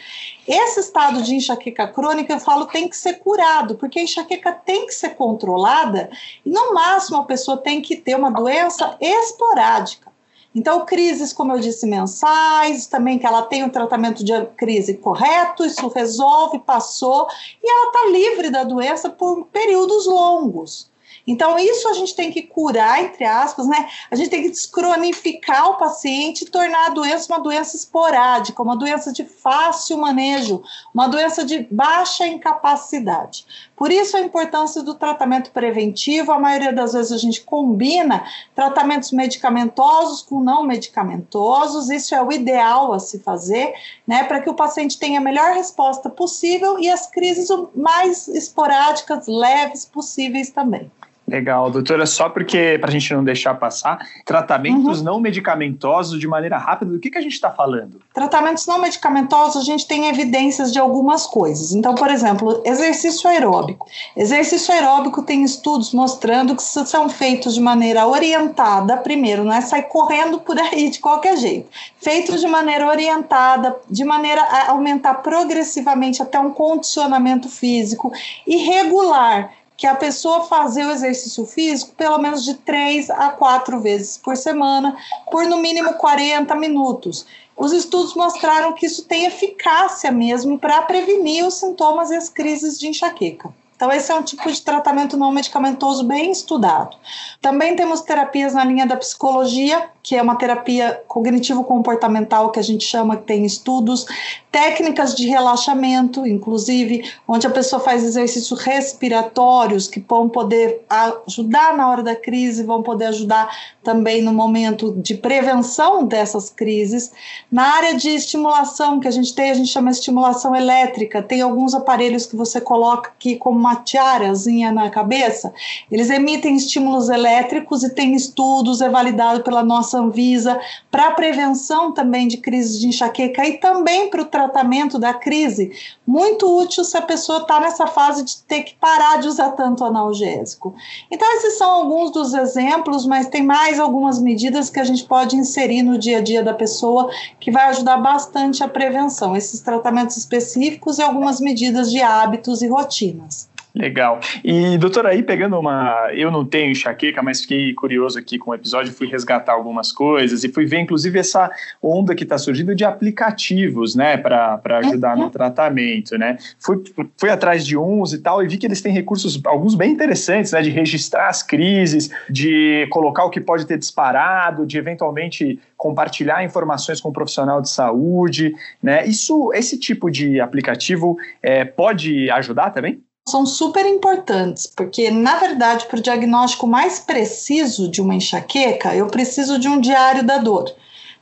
Esse estado de enxaqueca crônica, eu falo, tem que ser curado, porque a enxaqueca tem que ser controlada e, no máximo, a pessoa tem que ter uma doença esporádica. Então, crises, como eu disse, mensais, também que ela tem o tratamento de crise correto, isso resolve, passou, e ela está livre da doença por períodos longos. Então, isso a gente tem que curar, entre aspas, né? A gente tem que descronificar o paciente e tornar a doença uma doença esporádica, uma doença de fácil manejo, uma doença de baixa incapacidade. Por isso a importância do tratamento preventivo, a maioria das vezes a gente combina tratamentos medicamentosos com não medicamentosos, isso é o ideal a se fazer, né, para que o paciente tenha a melhor resposta possível e as crises mais esporádicas, leves possíveis também. Legal, doutora, só porque para a gente não deixar passar, tratamentos uhum. não medicamentosos de maneira rápida, do que, que a gente está falando? Tratamentos não medicamentosos, a gente tem evidências de algumas coisas. Então, por exemplo, exercício aeróbico. Exercício aeróbico tem estudos mostrando que são feitos de maneira orientada, primeiro, não é sair correndo por aí de qualquer jeito. Feitos de maneira orientada, de maneira a aumentar progressivamente até um condicionamento físico e regular que a pessoa fazer o exercício físico pelo menos de três a quatro vezes por semana, por no mínimo 40 minutos. Os estudos mostraram que isso tem eficácia mesmo para prevenir os sintomas e as crises de enxaqueca. Então, esse é um tipo de tratamento não medicamentoso bem estudado. Também temos terapias na linha da psicologia, que é uma terapia cognitivo-comportamental que a gente chama, que tem estudos, técnicas de relaxamento, inclusive, onde a pessoa faz exercícios respiratórios que vão poder ajudar na hora da crise, vão poder ajudar também no momento de prevenção dessas crises. Na área de estimulação que a gente tem, a gente chama estimulação elétrica, tem alguns aparelhos que você coloca aqui como uma tiarazinha na cabeça, eles emitem estímulos elétricos e tem estudos, é validado pela nossa Anvisa, para prevenção também de crises de enxaqueca e também para o tratamento da crise. Muito útil se a pessoa está nessa fase de ter que parar de usar tanto analgésico. Então, esses são alguns dos exemplos, mas tem mais algumas medidas que a gente pode inserir no dia a dia da pessoa que vai ajudar bastante a prevenção. Esses tratamentos específicos e algumas medidas de hábitos e rotinas. Legal. E, doutora, aí pegando uma. Eu não tenho enxaqueca, mas fiquei curioso aqui com o episódio, fui resgatar algumas coisas e fui ver, inclusive, essa onda que está surgindo de aplicativos, né, para ajudar no uhum. tratamento, né. Fui, fui atrás de uns e tal e vi que eles têm recursos, alguns bem interessantes, né, de registrar as crises, de colocar o que pode ter disparado, de eventualmente compartilhar informações com um profissional de saúde, né. Isso, esse tipo de aplicativo é, pode ajudar também? São super importantes, porque, na verdade, para o diagnóstico mais preciso de uma enxaqueca, eu preciso de um diário da dor,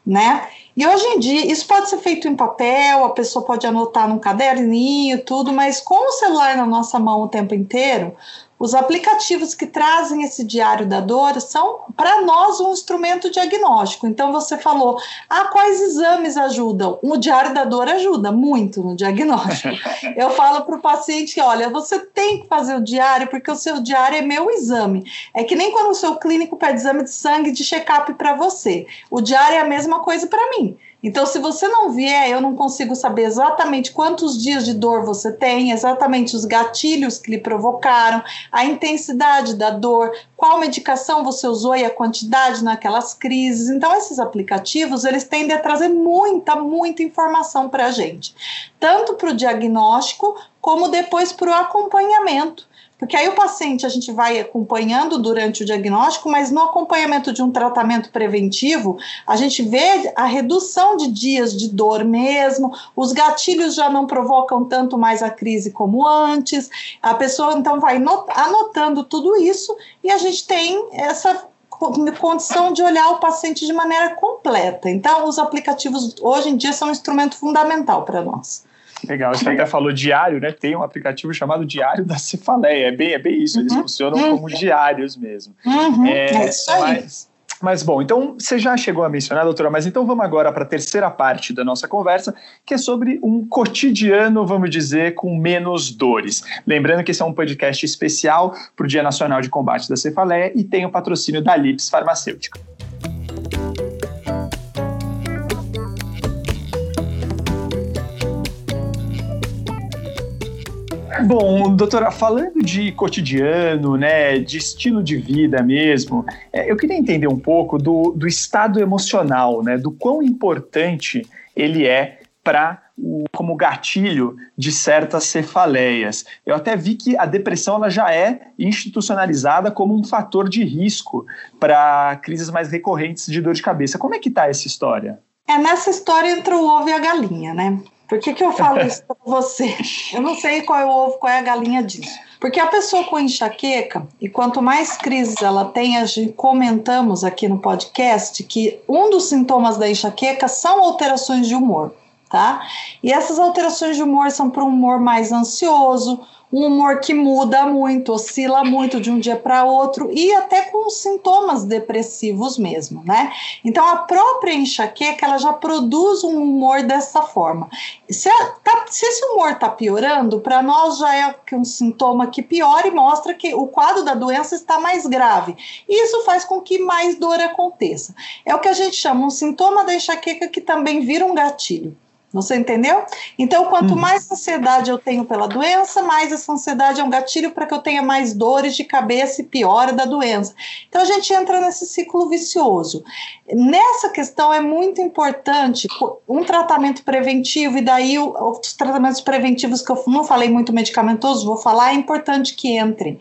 né? E hoje em dia, isso pode ser feito em papel, a pessoa pode anotar num caderninho, tudo, mas com o celular na nossa mão o tempo inteiro, os aplicativos que trazem esse diário da dor são, para nós, um instrumento diagnóstico. Então, você falou, ah, quais exames ajudam? O diário da dor ajuda muito no diagnóstico. Eu falo para o paciente: olha, você tem que fazer o diário, porque o seu diário é meu exame. É que nem quando o seu clínico pede exame de sangue de check-up para você. O diário é a mesma coisa para mim. Então, se você não vier, eu não consigo saber exatamente quantos dias de dor você tem, exatamente os gatilhos que lhe provocaram, a intensidade da dor, qual medicação você usou e a quantidade naquelas crises. Então, esses aplicativos, eles tendem a trazer muita, muita informação para a gente, tanto para o diagnóstico, como depois para o acompanhamento. Porque aí o paciente a gente vai acompanhando durante o diagnóstico, mas no acompanhamento de um tratamento preventivo, a gente vê a redução de dias de dor mesmo, os gatilhos já não provocam tanto mais a crise como antes, a pessoa então vai anotando tudo isso e a gente tem essa condição de olhar o paciente de maneira completa. Então, os aplicativos hoje em dia são um instrumento fundamental para nós. Legal, você até falou diário, né? Tem um aplicativo chamado Diário da Cefaleia. É bem, é bem isso, eles uhum. funcionam uhum. como diários mesmo. Uhum. É, é isso aí. Mas, mas bom, então você já chegou a mencionar, doutora, mas então vamos agora para a terceira parte da nossa conversa, que é sobre um cotidiano, vamos dizer, com menos dores. Lembrando que esse é um podcast especial para o Dia Nacional de Combate da Cefaleia e tem o patrocínio da Lips Farmacêutica. Bom, doutora, falando de cotidiano, né, de estilo de vida mesmo, é, eu queria entender um pouco do, do estado emocional, né, do quão importante ele é para como gatilho de certas cefaleias. Eu até vi que a depressão ela já é institucionalizada como um fator de risco para crises mais recorrentes de dor de cabeça. Como é que está essa história? É nessa história entre o ovo e a galinha, né? Por que, que eu falo isso para você? Eu não sei qual é o ovo, qual é a galinha disso. Porque a pessoa com enxaqueca, e quanto mais crises ela tem, a gente comentamos aqui no podcast que um dos sintomas da enxaqueca são alterações de humor, tá? E essas alterações de humor são para um humor mais ansioso, um humor que muda muito, oscila muito de um dia para outro e até com sintomas depressivos mesmo, né? Então a própria enxaqueca ela já produz um humor dessa forma. Se, tá, se esse humor está piorando, para nós já é um sintoma que piora e mostra que o quadro da doença está mais grave. Isso faz com que mais dor aconteça. É o que a gente chama um sintoma da enxaqueca que também vira um gatilho. Você entendeu? Então, quanto hum. mais ansiedade eu tenho pela doença, mais essa ansiedade é um gatilho para que eu tenha mais dores de cabeça e piora da doença. Então, a gente entra nesse ciclo vicioso. Nessa questão é muito importante um tratamento preventivo, e daí os tratamentos preventivos que eu não falei muito medicamentoso, vou falar, é importante que entrem.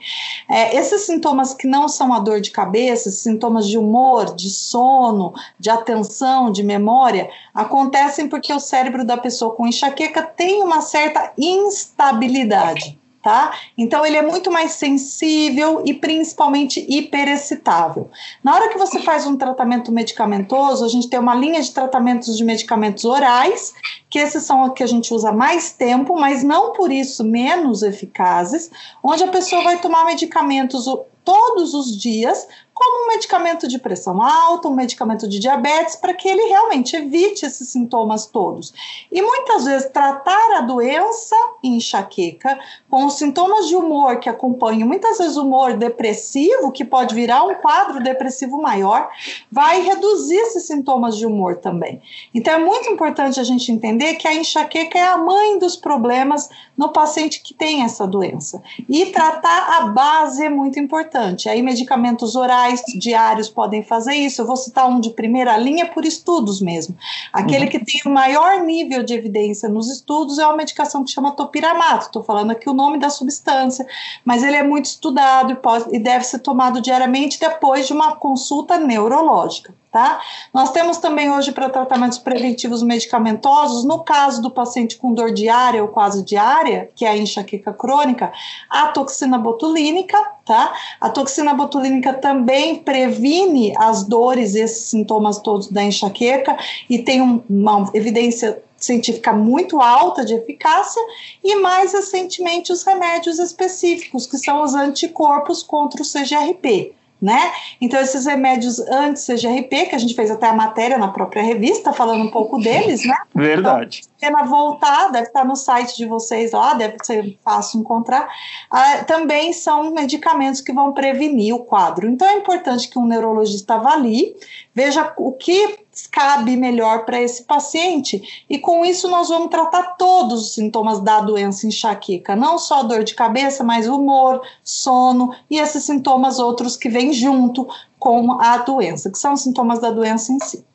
É, esses sintomas que não são a dor de cabeça, sintomas de humor, de sono, de atenção, de memória, acontecem porque o cérebro da pessoa com enxaqueca tem uma certa instabilidade tá? Então ele é muito mais sensível e principalmente hiperexcitável. Na hora que você faz um tratamento medicamentoso, a gente tem uma linha de tratamentos de medicamentos orais, que esses são os que a gente usa mais tempo, mas não por isso menos eficazes, onde a pessoa vai tomar medicamentos todos os dias como um medicamento de pressão alta, um medicamento de diabetes, para que ele realmente evite esses sintomas todos. E muitas vezes tratar a doença enxaqueca com os sintomas de humor que acompanham, muitas vezes humor depressivo, que pode virar um quadro depressivo maior, vai reduzir esses sintomas de humor também. Então é muito importante a gente entender que a enxaqueca é a mãe dos problemas no paciente que tem essa doença. E tratar a base é muito importante. Aí medicamentos orais diários podem fazer isso. Eu vou citar um de primeira linha por estudos mesmo. Aquele uhum. que tem o maior nível de evidência nos estudos é uma medicação que chama topiramato. Estou falando aqui o nome da substância, mas ele é muito estudado e, pode, e deve ser tomado diariamente depois de uma consulta neurológica. Tá? Nós temos também hoje para tratamentos preventivos medicamentosos, no caso do paciente com dor diária ou quase diária, que é a enxaqueca crônica, a toxina botulínica, tá? A toxina botulínica também previne as dores, esses sintomas todos da enxaqueca e tem um, uma evidência científica muito alta de eficácia e mais recentemente os remédios específicos, que são os anticorpos contra o CGRP né? Então, esses remédios anti-CGRP, que a gente fez até a matéria na própria revista, falando um pouco deles, né? Verdade. Então, pena voltar, deve estar no site de vocês lá, deve ser fácil encontrar. Ah, também são medicamentos que vão prevenir o quadro. Então, é importante que um neurologista avalie, veja o que cabe melhor para esse paciente. E com isso nós vamos tratar todos os sintomas da doença enxaqueca, não só dor de cabeça, mas humor, sono e esses sintomas outros que vêm junto com a doença, que são sintomas da doença em si.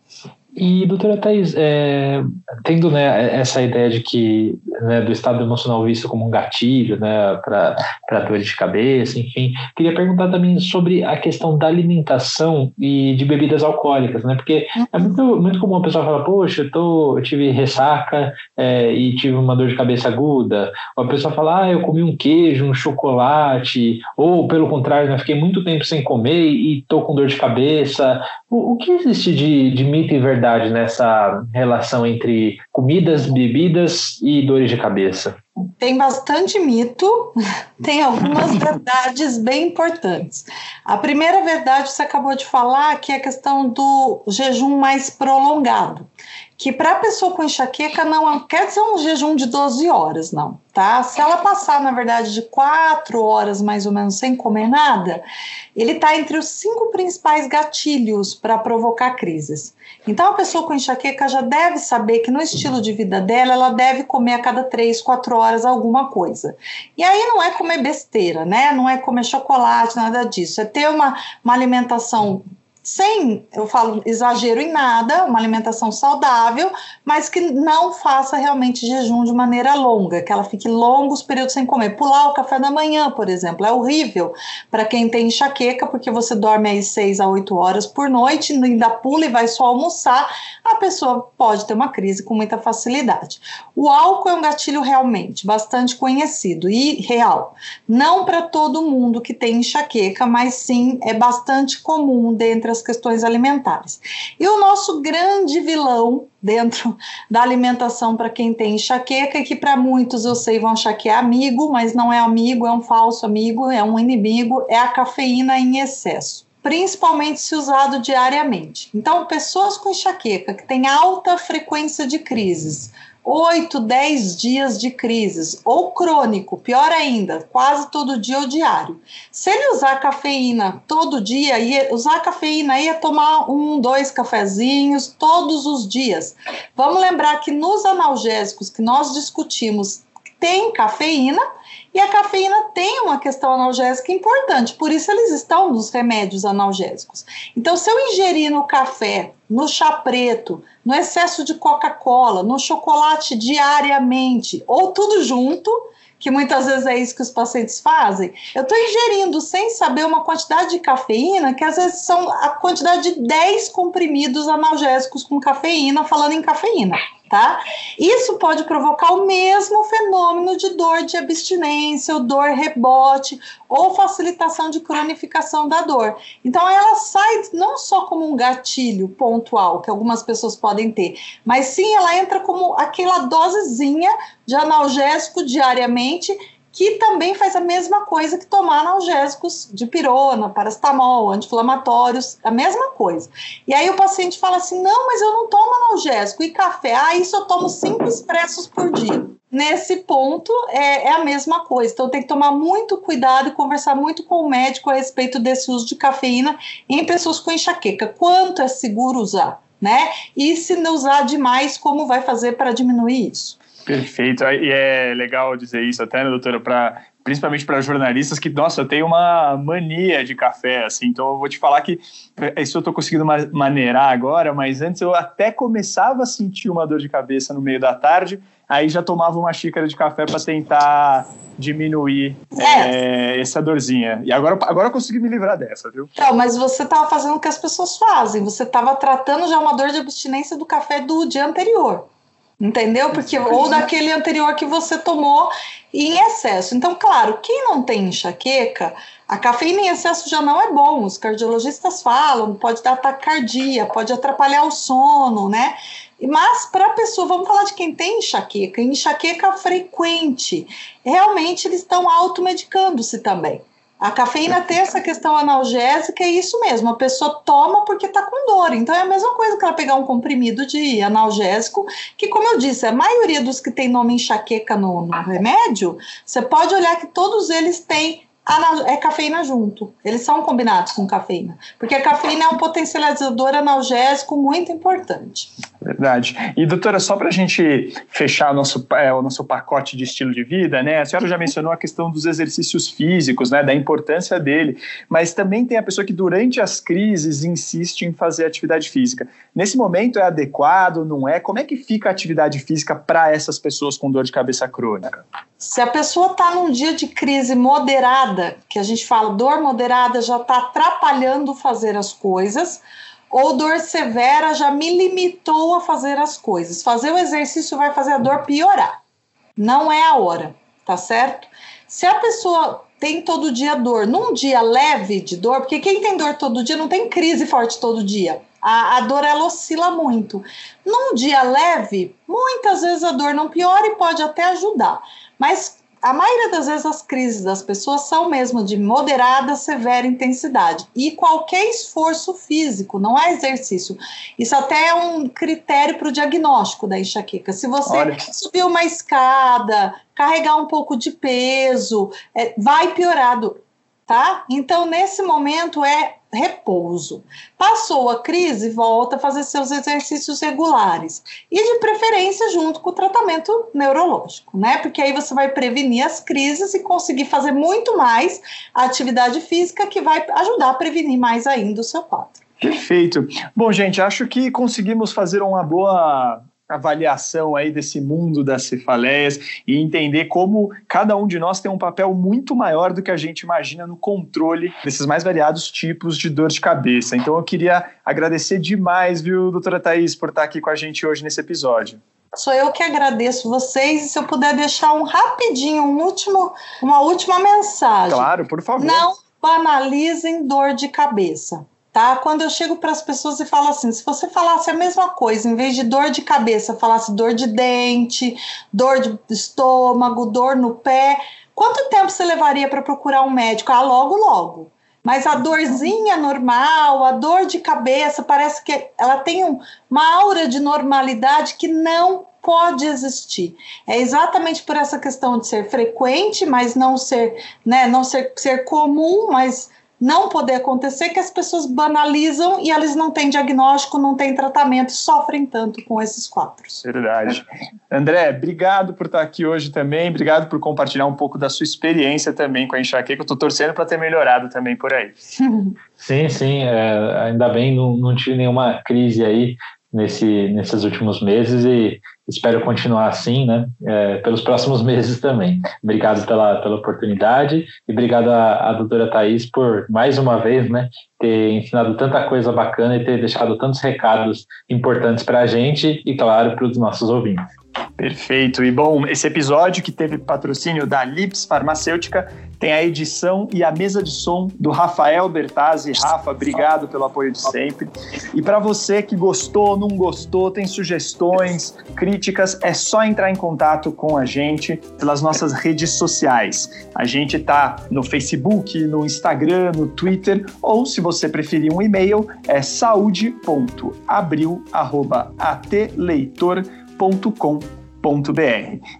E, doutora Thais, é, tendo né, essa ideia de que né, do estado emocional visto como um gatilho né, para dor de cabeça, enfim, queria perguntar também sobre a questão da alimentação e de bebidas alcoólicas, né? Porque é muito, muito comum a pessoa falar, poxa, eu, tô, eu tive ressaca é, e tive uma dor de cabeça aguda, ou a pessoa fala, ah, eu comi um queijo, um chocolate, ou pelo contrário, né, fiquei muito tempo sem comer e tô com dor de cabeça. O, o que existe de, de mito e verdade verdade nessa relação entre comidas, bebidas e dores de cabeça? Tem bastante mito, tem algumas verdades bem importantes. A primeira verdade você acabou de falar, que é a questão do jejum mais prolongado que para a pessoa com enxaqueca não quer dizer um jejum de 12 horas, não, tá? Se ela passar, na verdade, de 4 horas mais ou menos sem comer nada, ele está entre os cinco principais gatilhos para provocar crises. Então, a pessoa com enxaqueca já deve saber que no estilo de vida dela, ela deve comer a cada 3, 4 horas alguma coisa. E aí não é comer besteira, né? Não é comer chocolate, nada disso. É ter uma, uma alimentação sem, eu falo, exagero em nada, uma alimentação saudável, mas que não faça realmente jejum de maneira longa, que ela fique longos períodos sem comer. Pular o café da manhã, por exemplo, é horrível para quem tem enxaqueca, porque você dorme aí 6 a 8 horas por noite, ainda pula e vai só almoçar, a pessoa pode ter uma crise com muita facilidade. O álcool é um gatilho realmente bastante conhecido e real. Não para todo mundo que tem enxaqueca, mas sim é bastante comum dentre as questões alimentares. E o nosso grande vilão dentro da alimentação para quem tem enxaqueca, que para muitos eu sei vão achar que é amigo, mas não é amigo, é um falso amigo, é um inimigo, é a cafeína em excesso principalmente se usado diariamente. Então, pessoas com enxaqueca que têm alta frequência de crises, 8, 10 dias de crises, ou crônico, pior ainda, quase todo dia ou diário. Se ele usar cafeína todo dia, ia usar cafeína ia tomar um, dois cafezinhos todos os dias. Vamos lembrar que nos analgésicos que nós discutimos tem cafeína e a cafeína tem uma questão analgésica importante, por isso eles estão nos remédios analgésicos. Então, se eu ingerir no café, no chá preto, no excesso de Coca-Cola, no chocolate diariamente, ou tudo junto, que muitas vezes é isso que os pacientes fazem, eu estou ingerindo sem saber uma quantidade de cafeína, que às vezes são a quantidade de 10 comprimidos analgésicos com cafeína, falando em cafeína tá? Isso pode provocar o mesmo fenômeno de dor de abstinência, ou dor rebote, ou facilitação de cronificação da dor. Então, ela sai não só como um gatilho pontual, que algumas pessoas podem ter, mas sim ela entra como aquela dosezinha de analgésico diariamente que também faz a mesma coisa que tomar analgésicos de pirona, paracetamol, anti-inflamatórios, a mesma coisa. E aí o paciente fala assim: não, mas eu não tomo analgésico e café, ah, isso eu tomo cinco expressos por dia. Nesse ponto é, é a mesma coisa, então tem que tomar muito cuidado e conversar muito com o médico a respeito desse uso de cafeína em pessoas com enxaqueca. Quanto é seguro usar, né? E se não usar demais, como vai fazer para diminuir isso? Perfeito. E é legal dizer isso até, né, doutora, para principalmente para jornalistas que, nossa, eu tenho uma mania de café, assim, então eu vou te falar que é, isso eu estou conseguindo maneirar agora, mas antes eu até começava a sentir uma dor de cabeça no meio da tarde, aí já tomava uma xícara de café para tentar diminuir é. É, essa dorzinha. E agora, agora eu consegui me livrar dessa, viu? Então, mas você estava fazendo o que as pessoas fazem, você estava tratando já uma dor de abstinência do café do dia anterior entendeu? Porque ou daquele anterior que você tomou em excesso. Então, claro, quem não tem enxaqueca, a cafeína em excesso já não é bom. Os cardiologistas falam, pode dar taquicardia, pode atrapalhar o sono, né? Mas para a pessoa, vamos falar de quem tem enxaqueca, enxaqueca frequente, realmente eles estão automedicando-se também. A cafeína tem essa questão analgésica, é isso mesmo, a pessoa toma porque está com dor. Então é a mesma coisa que ela pegar um comprimido de analgésico, que, como eu disse, a maioria dos que tem nome enxaqueca no, no remédio, você pode olhar que todos eles têm é cafeína junto. Eles são combinados com cafeína, porque a cafeína é um potencializador analgésico muito importante. Verdade. E doutora, só para a gente fechar o nosso, é, o nosso pacote de estilo de vida, né? A senhora já mencionou a questão dos exercícios físicos, né? Da importância dele, mas também tem a pessoa que durante as crises insiste em fazer atividade física. Nesse momento é adequado, não é? Como é que fica a atividade física para essas pessoas com dor de cabeça crônica? Se a pessoa está num dia de crise moderada, que a gente fala dor moderada já está atrapalhando fazer as coisas, ou dor severa já me limitou a fazer as coisas. Fazer o exercício vai fazer a dor piorar. Não é a hora, tá certo? Se a pessoa tem todo dia dor, num dia leve de dor, porque quem tem dor todo dia não tem crise forte todo dia. A, a dor ela oscila muito. Num dia leve, muitas vezes a dor não piora e pode até ajudar. Mas a maioria das vezes as crises das pessoas são mesmo de moderada, severa intensidade. E qualquer esforço físico, não é exercício. Isso até é um critério para o diagnóstico da enxaqueca. Se você Olha. subir uma escada, carregar um pouco de peso, é, vai piorar tá? Então, nesse momento é repouso. Passou a crise, volta a fazer seus exercícios regulares e de preferência junto com o tratamento neurológico, né? Porque aí você vai prevenir as crises e conseguir fazer muito mais a atividade física que vai ajudar a prevenir mais ainda o seu quadro. Perfeito. Bom, gente, acho que conseguimos fazer uma boa avaliação aí desse mundo das cefaleias e entender como cada um de nós tem um papel muito maior do que a gente imagina no controle desses mais variados tipos de dor de cabeça. Então eu queria agradecer demais, viu, doutora Thaís, por estar aqui com a gente hoje nesse episódio. Sou eu que agradeço vocês e se eu puder deixar um rapidinho, um último, uma última mensagem. Claro, por favor. Não banalizem dor de cabeça tá? Quando eu chego para as pessoas e falo assim, se você falasse a mesma coisa, em vez de dor de cabeça, falasse dor de dente, dor de estômago, dor no pé, quanto tempo você levaria para procurar um médico? Ah, logo, logo. Mas a dorzinha normal, a dor de cabeça, parece que ela tem um, uma aura de normalidade que não pode existir. É exatamente por essa questão de ser frequente, mas não ser, né, não ser, ser comum, mas não poder acontecer que as pessoas banalizam e eles não têm diagnóstico, não têm tratamento e sofrem tanto com esses quadros. Verdade. André, obrigado por estar aqui hoje também, obrigado por compartilhar um pouco da sua experiência também com a enxaqueca. Eu estou torcendo para ter melhorado também por aí. Sim, sim, é, ainda bem, não, não tive nenhuma crise aí nesse, nesses últimos meses e espero continuar assim, né, é, pelos próximos meses também. Obrigado pela, pela oportunidade e obrigado à, doutora Thais por, mais uma vez, né, ter ensinado tanta coisa bacana e ter deixado tantos recados importantes para a gente e, claro, para os nossos ouvintes. Perfeito. E bom, esse episódio que teve patrocínio da Lips Farmacêutica tem a edição e a mesa de som do Rafael Bertazzi. Rafa, obrigado pelo apoio de sempre. E para você que gostou, não gostou, tem sugestões, críticas, é só entrar em contato com a gente pelas nossas redes sociais. A gente tá no Facebook, no Instagram, no Twitter, ou se você preferir um e-mail, é saúde.abril@atleitor.com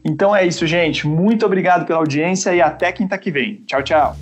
então é isso, gente. Muito obrigado pela audiência e até quinta que vem. Tchau, tchau.